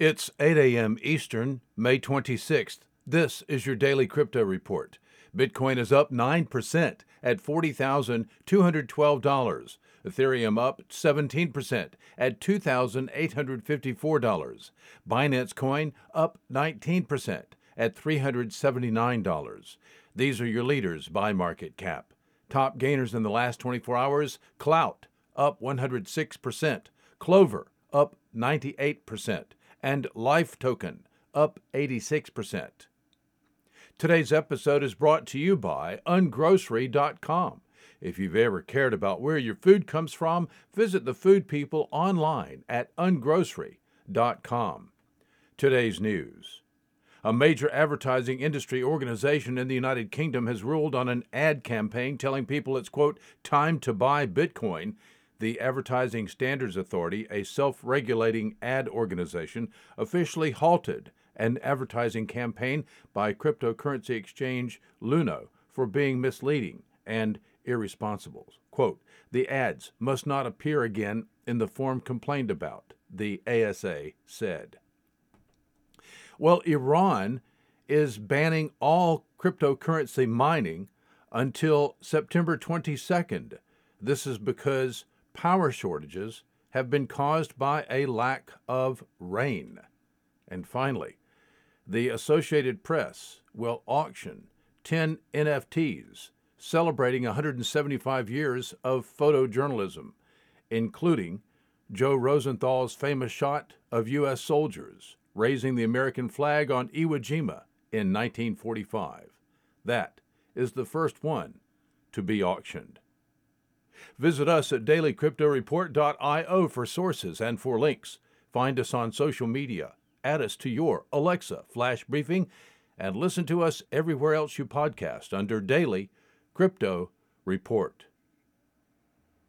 It's 8 a.m. Eastern, May 26th. This is your daily crypto report. Bitcoin is up 9% at $40,212. Ethereum up 17% at $2,854. Binance Coin up 19% at $379. These are your leaders by market cap. Top gainers in the last 24 hours Clout up 106%, Clover up 98%, and Life Token up 86%. Today's episode is brought to you by ungrocery.com. If you've ever cared about where your food comes from, visit the food people online at ungrocery.com. Today's news. A major advertising industry organization in the United Kingdom has ruled on an ad campaign telling people it's, quote, time to buy Bitcoin. The Advertising Standards Authority, a self regulating ad organization, officially halted an advertising campaign by cryptocurrency exchange Luno for being misleading and irresponsible. Quote, the ads must not appear again in the form complained about, the ASA said. Well, Iran is banning all cryptocurrency mining until September 22nd. This is because power shortages have been caused by a lack of rain. And finally, the Associated Press will auction 10 NFTs celebrating 175 years of photojournalism, including Joe Rosenthal's famous shot of U.S. soldiers raising the American flag on Iwo Jima in 1945. That is the first one to be auctioned. Visit us at dailycryptoreport.io for sources and for links. Find us on social media, add us to your Alexa flash briefing, and listen to us everywhere else you podcast under Daily Crypto Report.